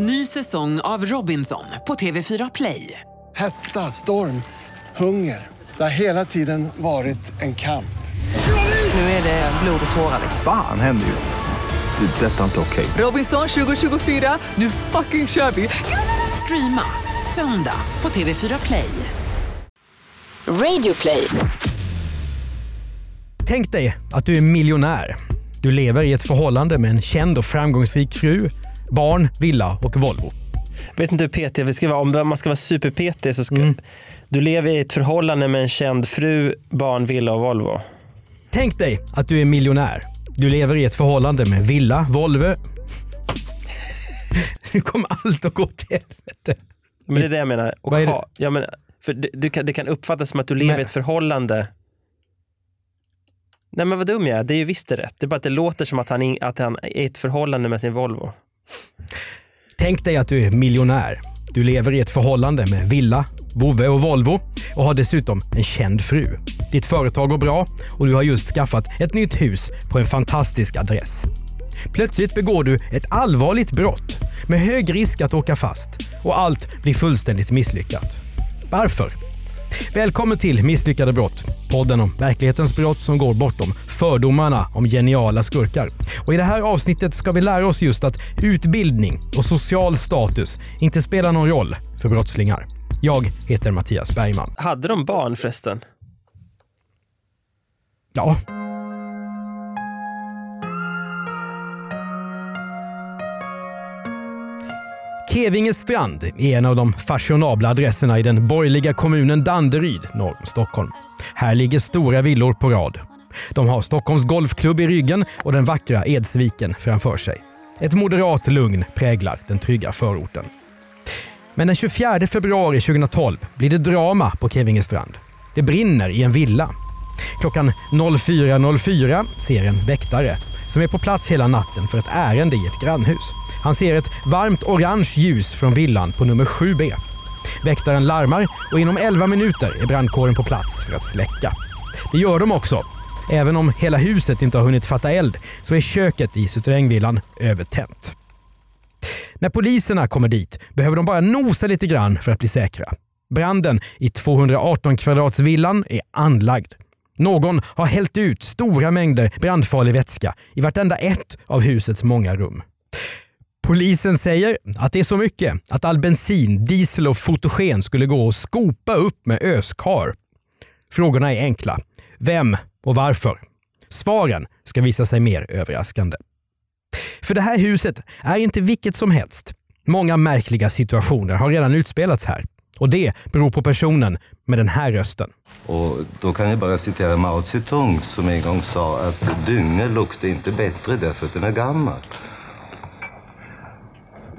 Ny säsong av Robinson på TV4 Play. Hetta, storm, hunger. Det har hela tiden varit en kamp. Nu är det blod och tårar. Fan händer just nu. Det. är Detta är inte okej. Robinson 2024, nu fucking kör vi! Streama söndag på TV4 Play. Radio play. Tänk dig att du är miljonär. Du lever i ett förhållande med en känd och framgångsrik fru, barn, villa och Volvo. Vet inte hur PT vi ska vara. Om man ska vara super-PT så ska du lever i ett förhållande med en känd fru, barn, villa och Volvo. Tänk dig att du är miljonär. Du lever i ett förhållande med villa, Volvo... Nu kommer allt att gå till helvete. Men det är det jag menar. Och Vad är det? ha, ja, men, för det, du kan, det kan uppfattas som att du lever Men- i ett förhållande. Nej men vad dum jag är, det är ju visst det rätt. Det är bara att det låter som att han, att han är i ett förhållande med sin Volvo. Tänk dig att du är miljonär. Du lever i ett förhållande med villa, vovve och Volvo och har dessutom en känd fru. Ditt företag går bra och du har just skaffat ett nytt hus på en fantastisk adress. Plötsligt begår du ett allvarligt brott med hög risk att åka fast och allt blir fullständigt misslyckat. Varför? Välkommen till Misslyckade brott, podden om verklighetens brott som går bortom fördomarna om geniala skurkar. Och I det här avsnittet ska vi lära oss just att utbildning och social status inte spelar någon roll för brottslingar. Jag heter Mattias Bergman. Hade de barn förresten? Ja, Kevinge strand är en av de fashionabla adresserna i den borgerliga kommunen Danderyd norr om Stockholm. Här ligger stora villor på rad. De har Stockholms Golfklubb i ryggen och den vackra Edsviken framför sig. Ett moderat lugn präglar den trygga förorten. Men den 24 februari 2012 blir det drama på Kevinge strand. Det brinner i en villa. Klockan 04.04 ser en väktare som är på plats hela natten för ett ärende i ett grannhus. Han ser ett varmt orange ljus från villan på nummer 7B. Väktaren larmar och inom 11 minuter är brandkåren på plats för att släcka. Det gör de också. Även om hela huset inte har hunnit fatta eld så är köket i suterrängvillan övertänt. När poliserna kommer dit behöver de bara nosa lite grann för att bli säkra. Branden i 218 kvadratsvillan är anlagd. Någon har hällt ut stora mängder brandfarlig vätska i vartenda ett av husets många rum. Polisen säger att det är så mycket att all bensin, diesel och fotogen skulle gå att skopa upp med öskar. Frågorna är enkla. Vem och varför? Svaren ska visa sig mer överraskande. För det här huset är inte vilket som helst. Många märkliga situationer har redan utspelats här. Och det beror på personen med den här rösten. Och då kan jag bara citera Mao Zedong som en gång sa att dynga luktar inte bättre därför att den är gammal.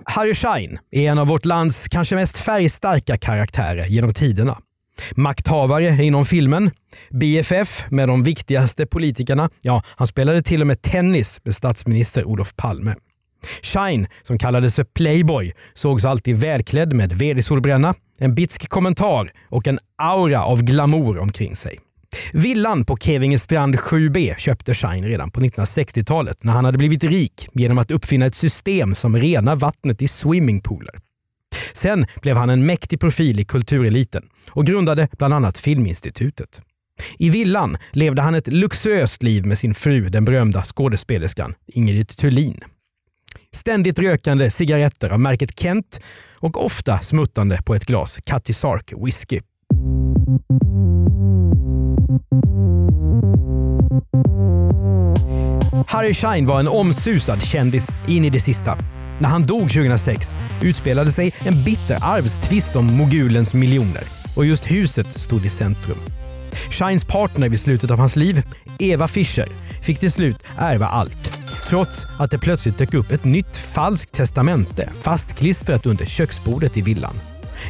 Harry Schein är en av vårt lands kanske mest färgstarka karaktärer genom tiderna. Makthavare inom filmen, BFF med de viktigaste politikerna. Ja, han spelade till och med tennis med statsminister Olof Palme. Shine, som kallades för Playboy, sågs alltid välklädd med vd-solbränna, en bitsk kommentar och en aura av glamour omkring sig. Villan på Kevingestrand 7B köpte Schein redan på 1960-talet när han hade blivit rik genom att uppfinna ett system som renar vattnet i swimmingpooler. Sen blev han en mäktig profil i kultureliten och grundade bland annat Filminstitutet. I villan levde han ett luxuöst liv med sin fru, den berömda skådespelerskan Ingrid Thulin. Ständigt rökande cigaretter av märket Kent och ofta smuttande på ett glas Cutty Sark whisky. Harry Schein var en omsusad kändis in i det sista. När han dog 2006 utspelade sig en bitter arvstvist om mogulens miljoner och just huset stod i centrum. Scheins partner vid slutet av hans liv, Eva Fischer, fick till slut ärva allt. Trots att det plötsligt dök upp ett nytt falskt testamente fastklistrat under köksbordet i villan.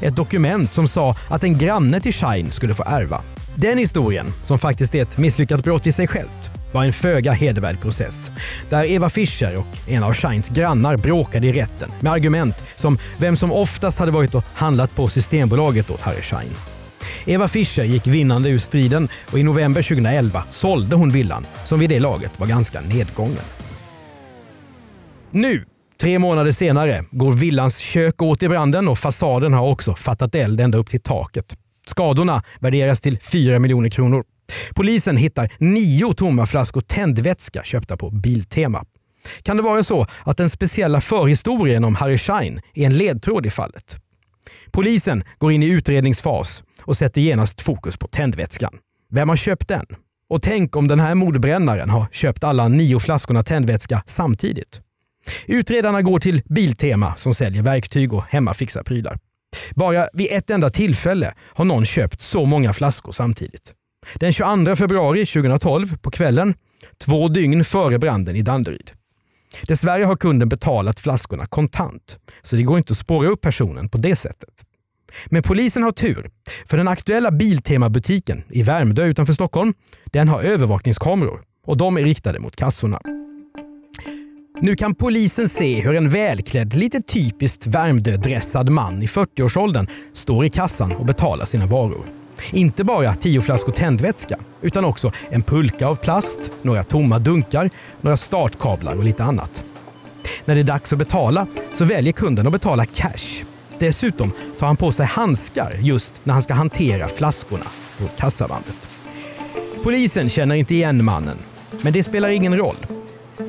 Ett dokument som sa att en granne till Schein skulle få ärva. Den historien, som faktiskt är ett misslyckat brott i sig självt, var en föga hedervärd process. Där Eva Fischer och en av Scheins grannar bråkade i rätten med argument som vem som oftast hade varit och handlat på Systembolaget åt Harry Schein. Eva Fischer gick vinnande ur striden och i november 2011 sålde hon villan som vid det laget var ganska nedgången. Nu Tre månader senare går villans kök åt i branden och fasaden har också fattat eld ända upp till taket. Skadorna värderas till 4 miljoner kronor. Polisen hittar nio tomma flaskor tändvätska köpta på Biltema. Kan det vara så att den speciella förhistorien om Harry Schein är en ledtråd i fallet? Polisen går in i utredningsfas och sätter genast fokus på tändvätskan. Vem har köpt den? Och tänk om den här mordbrännaren har köpt alla nio flaskorna tändvätska samtidigt. Utredarna går till Biltema som säljer verktyg och hemmafixarprylar. Bara vid ett enda tillfälle har någon köpt så många flaskor samtidigt. Den 22 februari 2012 på kvällen, två dygn före branden i Danderyd. Dessvärre har kunden betalat flaskorna kontant, så det går inte att spåra upp personen på det sättet. Men polisen har tur, för den aktuella Biltema-butiken i Värmdö utanför Stockholm, den har övervakningskameror och de är riktade mot kassorna. Nu kan polisen se hur en välklädd, lite typiskt Värmdö-dressad man i 40-årsåldern står i kassan och betalar sina varor. Inte bara tio flaskor tändvätska, utan också en pulka av plast, några tomma dunkar, några startkablar och lite annat. När det är dags att betala så väljer kunden att betala cash. Dessutom tar han på sig handskar just när han ska hantera flaskorna på kassabandet. Polisen känner inte igen mannen, men det spelar ingen roll.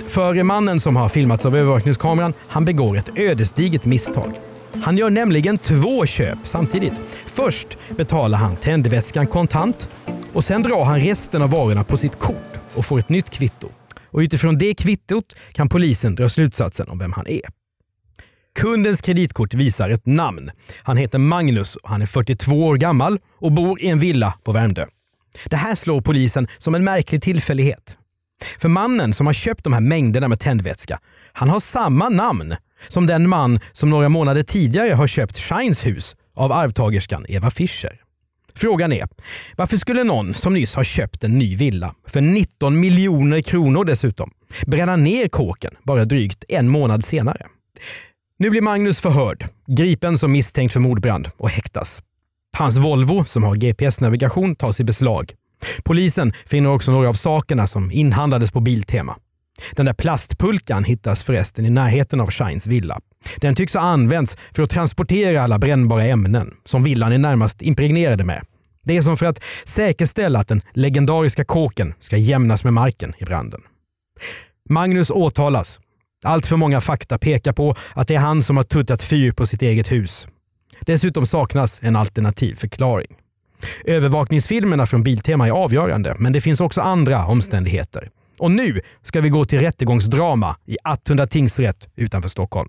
För mannen som har filmats av övervakningskameran, han begår ett ödesdigert misstag. Han gör nämligen två köp samtidigt. Först betalar han tändvätskan kontant och sen drar han resten av varorna på sitt kort och får ett nytt kvitto. Och utifrån det kvittot kan polisen dra slutsatsen om vem han är. Kundens kreditkort visar ett namn. Han heter Magnus och han är 42 år gammal och bor i en villa på Värmdö. Det här slår polisen som en märklig tillfällighet. För mannen som har köpt de här mängderna med tändvätska, han har samma namn som den man som några månader tidigare har köpt Shines hus av arvtagerskan Eva Fischer. Frågan är, varför skulle någon som nyss har köpt en ny villa, för 19 miljoner kronor dessutom, bränna ner kåken bara drygt en månad senare? Nu blir Magnus förhörd, gripen som misstänkt för mordbrand och häktas. Hans Volvo, som har GPS-navigation, tas i beslag. Polisen finner också några av sakerna som inhandlades på Biltema. Den där plastpulkan hittas förresten i närheten av Shines villa. Den tycks ha använts för att transportera alla brännbara ämnen som villan är närmast impregnerade med. Det är som för att säkerställa att den legendariska kåken ska jämnas med marken i branden. Magnus åtalas. Allt för många fakta pekar på att det är han som har tuttat fyr på sitt eget hus. Dessutom saknas en alternativ förklaring. Övervakningsfilmerna från Biltema är avgörande, men det finns också andra omständigheter. Och nu ska vi gå till rättegångsdrama i Attunda tingsrätt utanför Stockholm.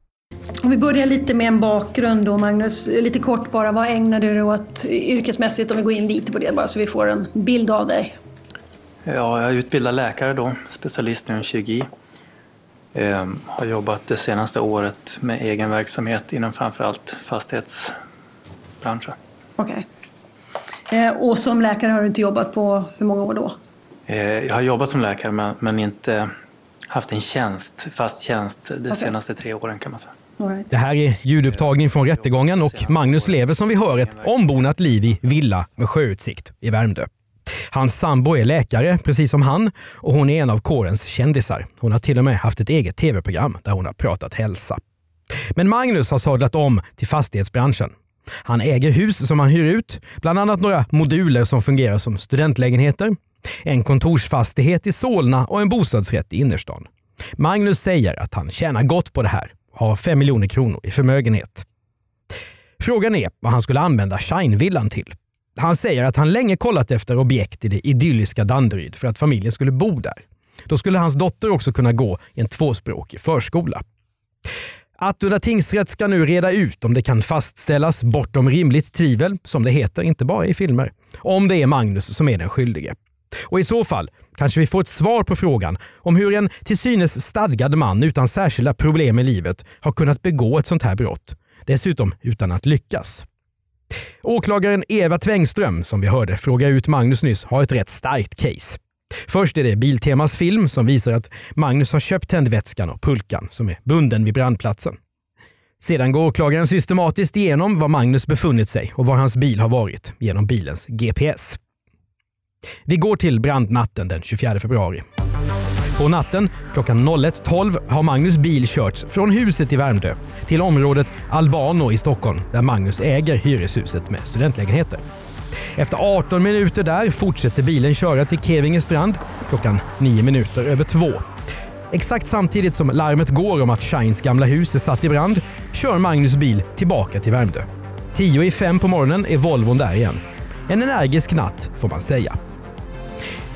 Om vi börjar lite med en bakgrund då, Magnus. Lite kort bara, vad ägnar du dig åt yrkesmässigt? Om vi går in lite på det bara så vi får en bild av dig. Ja, jag är utbildad läkare då, specialist inom kirurgi. Ehm, har jobbat det senaste året med egen verksamhet inom framförallt fastighetsbranschen. Okej. Eh, och som läkare har du inte jobbat på hur många år då? Eh, jag har jobbat som läkare men, men inte haft en tjänst, fast tjänst de senaste tre åren kan man säga. Det här är ljudupptagning från rättegången och Magnus lever som vi hör ett ombonat liv i villa med sjöutsikt i Värmdö. Hans sambo är läkare, precis som han, och hon är en av kårens kändisar. Hon har till och med haft ett eget tv-program där hon har pratat hälsa. Men Magnus har sadlat om till fastighetsbranschen. Han äger hus som han hyr ut, bland annat några moduler som fungerar som studentlägenheter, en kontorsfastighet i Solna och en bostadsrätt i innerstan. Magnus säger att han tjänar gott på det här har 5 miljoner kronor i förmögenhet. Frågan är vad han skulle använda Shine-villan till. Han säger att han länge kollat efter objekt i det idylliska Danderyd för att familjen skulle bo där. Då skulle hans dotter också kunna gå i en tvåspråkig förskola. Attunda tingsrätt ska nu reda ut om det kan fastställas bortom rimligt tvivel, som det heter, inte bara i filmer, om det är Magnus som är den skyldige. Och i så fall kanske vi får ett svar på frågan om hur en till synes stadgad man utan särskilda problem i livet har kunnat begå ett sånt här brott. Dessutom utan att lyckas. Åklagaren Eva Tvängström, som vi hörde fråga ut Magnus nyss, har ett rätt starkt case. Först är det Biltemas film som visar att Magnus har köpt tändvätskan och pulkan som är bunden vid brandplatsen. Sedan går åklagaren systematiskt igenom var Magnus befunnit sig och var hans bil har varit genom bilens GPS. Vi går till brandnatten den 24 februari. På natten klockan 01.12 har Magnus bil körts från huset i Värmdö till området Albano i Stockholm där Magnus äger hyreshuset med studentlägenheter. Efter 18 minuter där fortsätter bilen köra till Kevinge strand klockan 9 minuter över 2. Exakt samtidigt som larmet går om att Shines gamla hus är satt i brand kör Magnus bil tillbaka till Värmdö. 10 i fem på morgonen är Volvon där igen. En energisk natt får man säga.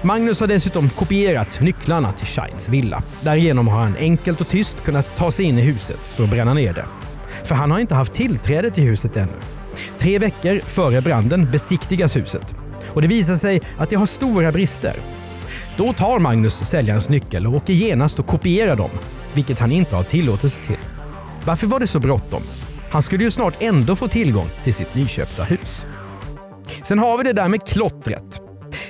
Magnus har dessutom kopierat nycklarna till Shines villa. Därigenom har han enkelt och tyst kunnat ta sig in i huset för att bränna ner det. För han har inte haft tillträde till huset ännu. Tre veckor före branden besiktigas huset och det visar sig att det har stora brister. Då tar Magnus säljarens nyckel och åker genast och kopierar dem, vilket han inte har tillåtelse till. Varför var det så bråttom? Han skulle ju snart ändå få tillgång till sitt nyköpta hus. Sen har vi det där med klottret.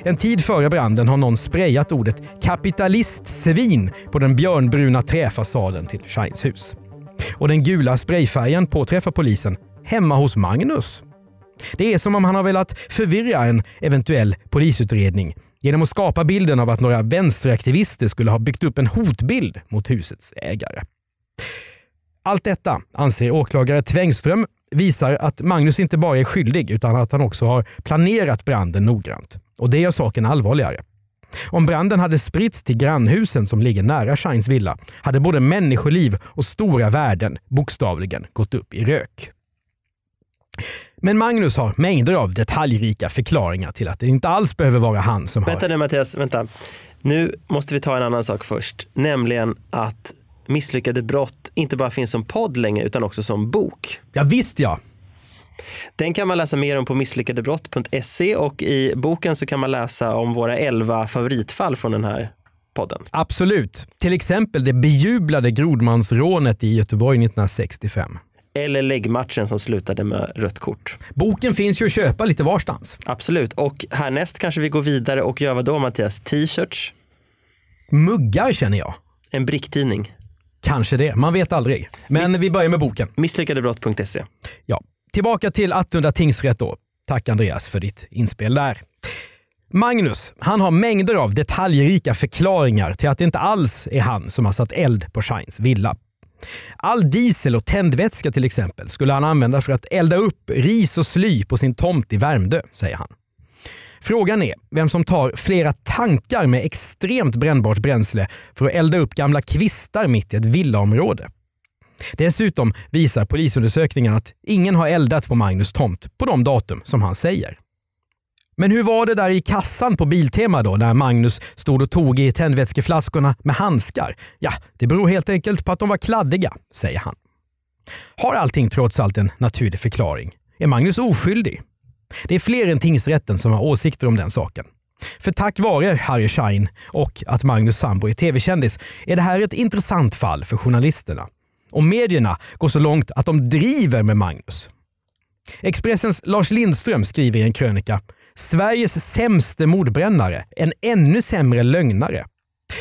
En tid före branden har någon sprayat ordet kapitalistsvin på den björnbruna träfasaden till Scheins hus. Och den gula sprayfärgen påträffar polisen hemma hos Magnus. Det är som om han har velat förvirra en eventuell polisutredning genom att skapa bilden av att några vänsteraktivister skulle ha byggt upp en hotbild mot husets ägare. Allt detta anser åklagare Tvängström visar att Magnus inte bara är skyldig utan att han också har planerat branden noggrant. Och det gör saken allvarligare. Om branden hade spritts till grannhusen som ligger nära Shines villa hade både människoliv och stora värden bokstavligen gått upp i rök. Men Magnus har mängder av detaljrika förklaringar till att det inte alls behöver vara han som Vänta har... nu Mattias, vänta. Nu måste vi ta en annan sak först. Nämligen att Misslyckade brott inte bara finns som podd längre utan också som bok. Ja visst ja. Den kan man läsa mer om på misslyckadebrott.se och i boken så kan man läsa om våra elva favoritfall från den här podden. Absolut. Till exempel det bejublade grodmansrånet i Göteborg 1965. Eller läggmatchen som slutade med rött kort. Boken finns ju att köpa lite varstans. Absolut. Och härnäst kanske vi går vidare och gör vad då Mattias? T-shirts? Muggar känner jag. En bricktidning? Kanske det. Man vet aldrig. Men Miss vi börjar med boken. Misslyckadebrott.se. Ja. Tillbaka till Attunda tingsrätt då. Tack Andreas för ditt inspel där. Magnus, han har mängder av detaljrika förklaringar till att det inte alls är han som har satt eld på Shines villa. All diesel och tändvätska till exempel skulle han använda för att elda upp ris och sly på sin tomt i Värmdö, säger han. Frågan är vem som tar flera tankar med extremt brännbart bränsle för att elda upp gamla kvistar mitt i ett villaområde. Dessutom visar polisundersökningen att ingen har eldat på Magnus tomt på de datum som han säger. Men hur var det där i kassan på Biltema då när Magnus stod och tog i tändvätskeflaskorna med handskar? Ja, det beror helt enkelt på att de var kladdiga, säger han. Har allting trots allt en naturlig förklaring? Är Magnus oskyldig? Det är fler än tingsrätten som har åsikter om den saken. För tack vare Harry Schein och att Magnus sambo är tv-kändis är det här ett intressant fall för journalisterna. Och medierna går så långt att de driver med Magnus. Expressens Lars Lindström skriver i en krönika Sveriges sämste mordbrännare, en ännu sämre lögnare.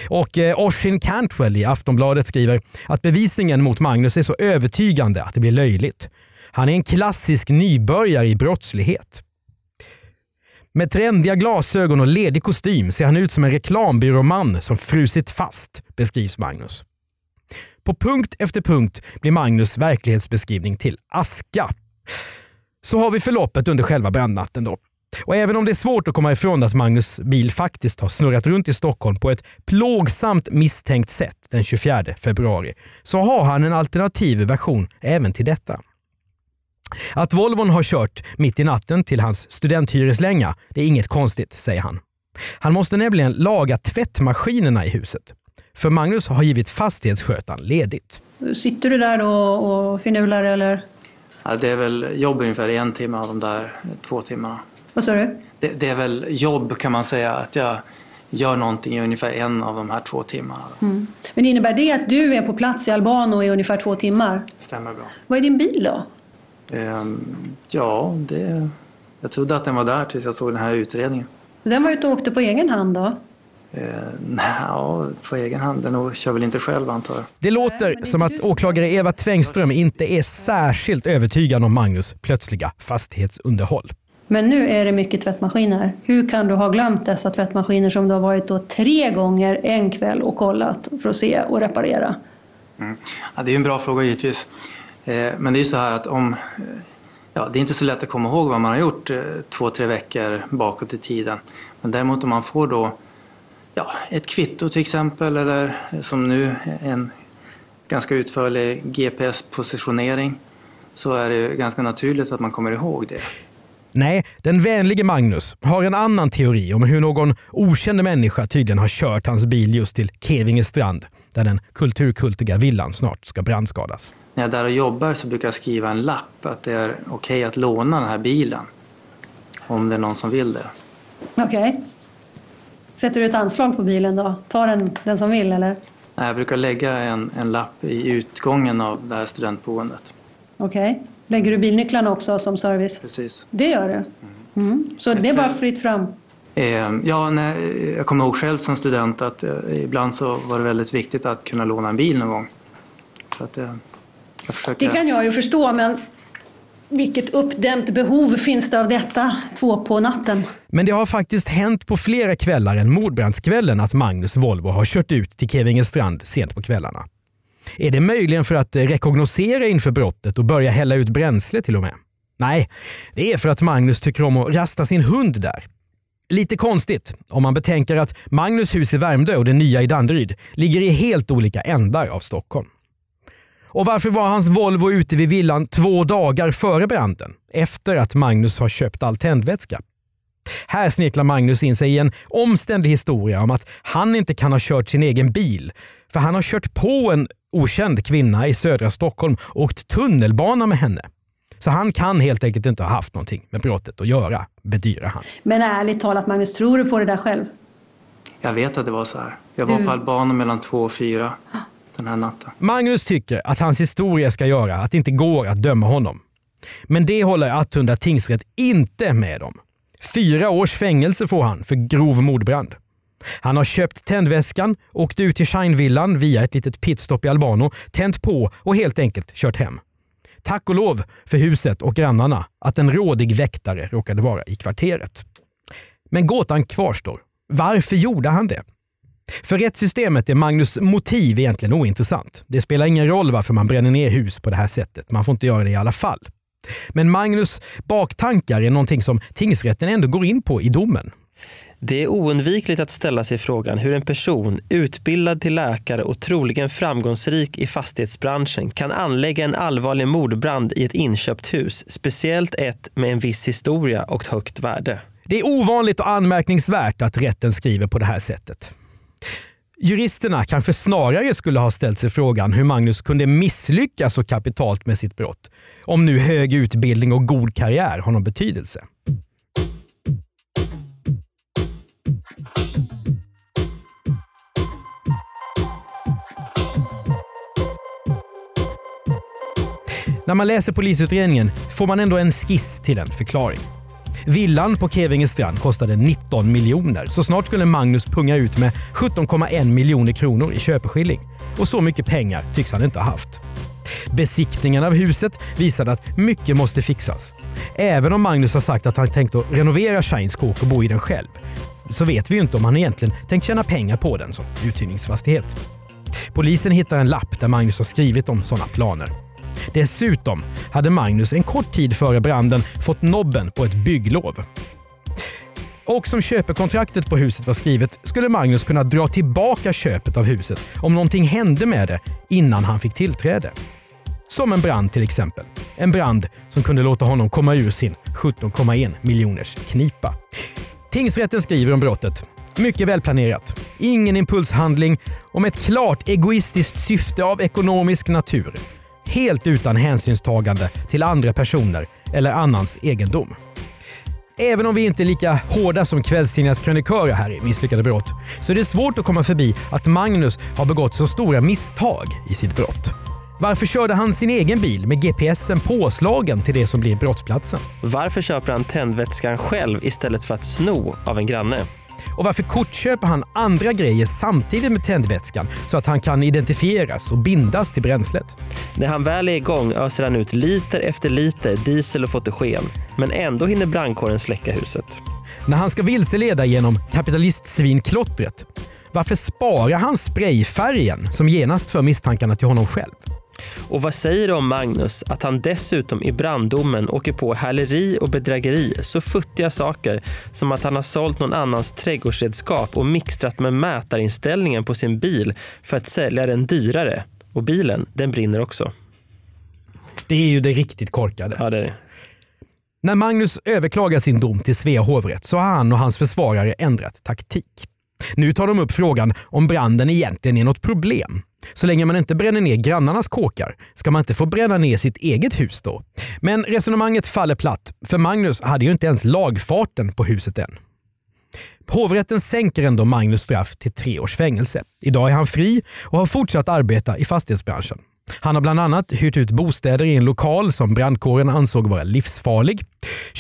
Och eh, Oshin Cantwell i Aftonbladet skriver att bevisningen mot Magnus är så övertygande att det blir löjligt. Han är en klassisk nybörjare i brottslighet. Med trendiga glasögon och ledig kostym ser han ut som en reklambyråman som frusit fast, beskrivs Magnus. På punkt efter punkt blir Magnus verklighetsbeskrivning till aska. Så har vi förloppet under själva brandnatten då. Och även om det är svårt att komma ifrån att Magnus bil faktiskt har snurrat runt i Stockholm på ett plågsamt misstänkt sätt den 24 februari, så har han en alternativ version även till detta. Att Volvon har kört mitt i natten till hans studenthyreslänga, det är inget konstigt, säger han. Han måste nämligen laga tvättmaskinerna i huset. För Magnus har givit fastighetsskötaren ledigt. Sitter du där och, och finular eller? Ja, det är väl jobb ungefär en timme av de där två timmarna. Vad sa du? det, det är väl jobb kan man säga, att jag gör någonting i ungefär en av de här två timmarna. Mm. Men innebär det att du är på plats i Albano i ungefär två timmar? Stämmer bra. Vad är din bil då? Ehm, ja, det, jag trodde att den var där tills jag såg den här utredningen. Den var ute och åkte på egen hand då? Ehm, ja, på egen hand. Den kör väl inte själv antar jag. Det låter som att åklagare Eva Tvängström inte är särskilt övertygad om Magnus plötsliga fastighetsunderhåll. Men nu är det mycket tvättmaskiner. Hur kan du ha glömt dessa tvättmaskiner som du har varit då tre gånger en kväll och kollat för att se och reparera? Mm. Ja, det är en bra fråga givetvis. Eh, men det är ju så här att om... Eh, ja, det är inte så lätt att komma ihåg vad man har gjort eh, två, tre veckor bakåt i tiden. Men däremot om man får då ja, ett kvitto till exempel eller som nu en ganska utförlig GPS-positionering så är det ganska naturligt att man kommer ihåg det. Nej, den vänlige Magnus har en annan teori om hur någon okänd människa tydligen har kört hans bil just till Kevinge strand där den kulturkultiga villan snart ska brandskadas. När jag är där och jobbar så brukar jag skriva en lapp att det är okej okay att låna den här bilen. Om det är någon som vill det. Okej. Okay. Sätter du ett anslag på bilen då? Tar den, den som vill eller? Nej, jag brukar lägga en, en lapp i utgången av det här studentboendet. Okej. Okay. Lägger du bilnycklarna också som service? Precis. Det gör du? Mm. Så det är bara fritt fram? Eh, ja, nej, jag kommer ihåg själv som student att eh, ibland så var det väldigt viktigt att kunna låna en bil någon gång. Så att, eh, försöker... Det kan jag ju förstå, men vilket uppdämt behov finns det av detta två på natten? Men det har faktiskt hänt på flera kvällar än mordbrandskvällen att Magnus Volvo har kört ut till Kevinge strand sent på kvällarna. Är det möjligen för att rekognosera inför brottet och börja hälla ut bränsle till och med? Nej, det är för att Magnus tycker om att rasta sin hund där. Lite konstigt om man betänker att Magnus hus i Värmdö och det nya i Danderyd ligger i helt olika ändar av Stockholm. Och varför var hans Volvo ute vid villan två dagar före branden? Efter att Magnus har köpt all tändvätska. Här snirklar Magnus in sig i en omständig historia om att han inte kan ha kört sin egen bil. För han har kört på en okänd kvinna i södra Stockholm och åkt tunnelbana med henne. Så han kan helt enkelt inte ha haft någonting med brottet att göra, bedyrar han. Men ärligt talat Magnus, tror du på det där själv? Jag vet att det var så här. Jag var du... på Albanien mellan två och fyra den här natten. Magnus tycker att hans historia ska göra att det inte går att döma honom. Men det håller Attunda tingsrätt inte med om. Fyra års fängelse får han för grov mordbrand. Han har köpt tändväskan, åkt ut till Shinevillan via ett litet pitstop i Albano, tänt på och helt enkelt kört hem. Tack och lov för huset och grannarna att en rådig väktare råkade vara i kvarteret. Men gåtan kvarstår. Varför gjorde han det? För rättssystemet är Magnus motiv egentligen ointressant. Det spelar ingen roll varför man bränner ner hus på det här sättet. Man får inte göra det i alla fall. Men Magnus baktankar är någonting som tingsrätten ändå går in på i domen. Det är oundvikligt att ställa sig frågan hur en person utbildad till läkare och troligen framgångsrik i fastighetsbranschen kan anlägga en allvarlig mordbrand i ett inköpt hus, speciellt ett med en viss historia och högt värde. Det är ovanligt och anmärkningsvärt att rätten skriver på det här sättet. Juristerna kanske snarare skulle ha ställt sig frågan hur Magnus kunde misslyckas så kapitalt med sitt brott. Om nu hög utbildning och god karriär har någon betydelse. När man läser polisutredningen får man ändå en skiss till en förklaring. Villan på Kevinge strand kostade 19 miljoner, så snart skulle Magnus punga ut med 17,1 miljoner kronor i köpeskilling. Och så mycket pengar tycks han inte ha haft. Besiktningen av huset visade att mycket måste fixas. Även om Magnus har sagt att han tänkt att renovera Shines kåk och bo i den själv, så vet vi ju inte om han egentligen tänkt tjäna pengar på den som uthyrningsfastighet. Polisen hittar en lapp där Magnus har skrivit om sådana planer. Dessutom hade Magnus en kort tid före branden fått nobben på ett bygglov. Och som köpekontraktet på huset var skrivet skulle Magnus kunna dra tillbaka köpet av huset om någonting hände med det innan han fick tillträde. Som en brand till exempel. En brand som kunde låta honom komma ur sin 17,1 miljoners knipa. Tingsrätten skriver om brottet. Mycket välplanerat. Ingen impulshandling och med ett klart egoistiskt syfte av ekonomisk natur helt utan hänsynstagande till andra personer eller annans egendom. Även om vi inte är lika hårda som kvällstidningarnas krönikörer här i Misslyckade brott, så är det svårt att komma förbi att Magnus har begått så stora misstag i sitt brott. Varför körde han sin egen bil med GPSen påslagen till det som blir brottsplatsen? Varför köper han tändvätskan själv istället för att sno av en granne? Och varför kortköper han andra grejer samtidigt med tändvätskan så att han kan identifieras och bindas till bränslet? När han väl är igång öser han ut liter efter liter diesel och fotogen. Men ändå hinner brandkåren släcka huset. När han ska vilseleda genom kapitalistsvinklottret, varför sparar han sprayfärgen som genast för misstankarna till honom själv? Och vad säger det om Magnus att han dessutom i branddomen åker på häleri och bedrägeri så futtiga saker som att han har sålt någon annans trädgårdsredskap och mixtrat med mätarinställningen på sin bil för att sälja den dyrare. Och bilen, den brinner också. Det är ju det riktigt korkade. Ja, det är det. När Magnus överklagar sin dom till Svea hovrätt så har han och hans försvarare ändrat taktik. Nu tar de upp frågan om branden egentligen är något problem. Så länge man inte bränner ner grannarnas kåkar ska man inte få bränna ner sitt eget hus då. Men resonemanget faller platt, för Magnus hade ju inte ens lagfarten på huset än. Hovrätten sänker ändå Magnus straff till tre års fängelse. Idag är han fri och har fortsatt arbeta i fastighetsbranschen. Han har bland annat hyrt ut bostäder i en lokal som brandkåren ansåg vara livsfarlig.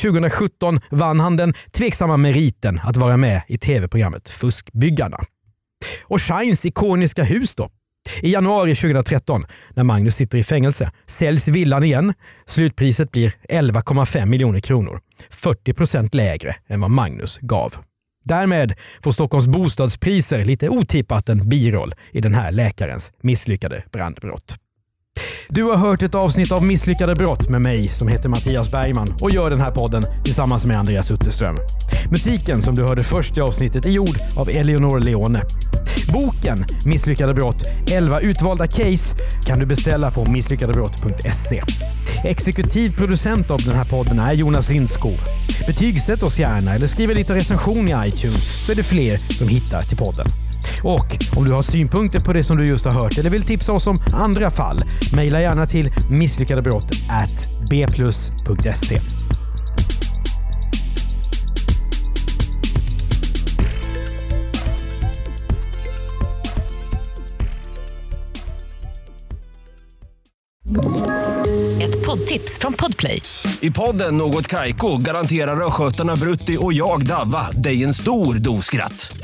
2017 vann han den tveksamma meriten att vara med i tv-programmet Fuskbyggarna. Och Shines ikoniska hus då? I januari 2013, när Magnus sitter i fängelse, säljs villan igen. Slutpriset blir 11,5 miljoner kronor. 40 procent lägre än vad Magnus gav. Därmed får Stockholms bostadspriser lite otippat en biroll i den här läkarens misslyckade brandbrott. Du har hört ett avsnitt av Misslyckade brott med mig som heter Mattias Bergman och gör den här podden tillsammans med Andreas Utterström. Musiken som du hörde först i avsnittet är gjord av Eleonor Leone. Boken Misslyckade brott 11 utvalda case kan du beställa på misslyckadebrott.se. Exekutiv producent av den här podden är Jonas Lindskog. Betygsätt oss gärna eller skriv en liten recension i iTunes så är det fler som hittar till podden. Och om du har synpunkter på det som du just har hört eller vill tipsa oss om andra fall, mejla gärna till misslyckadebrott bplus.se. Ett poddtips från Podplay. I podden Något Kaiko garanterar östgötarna Brutti och jag, Davva, dig en stor dos skratt.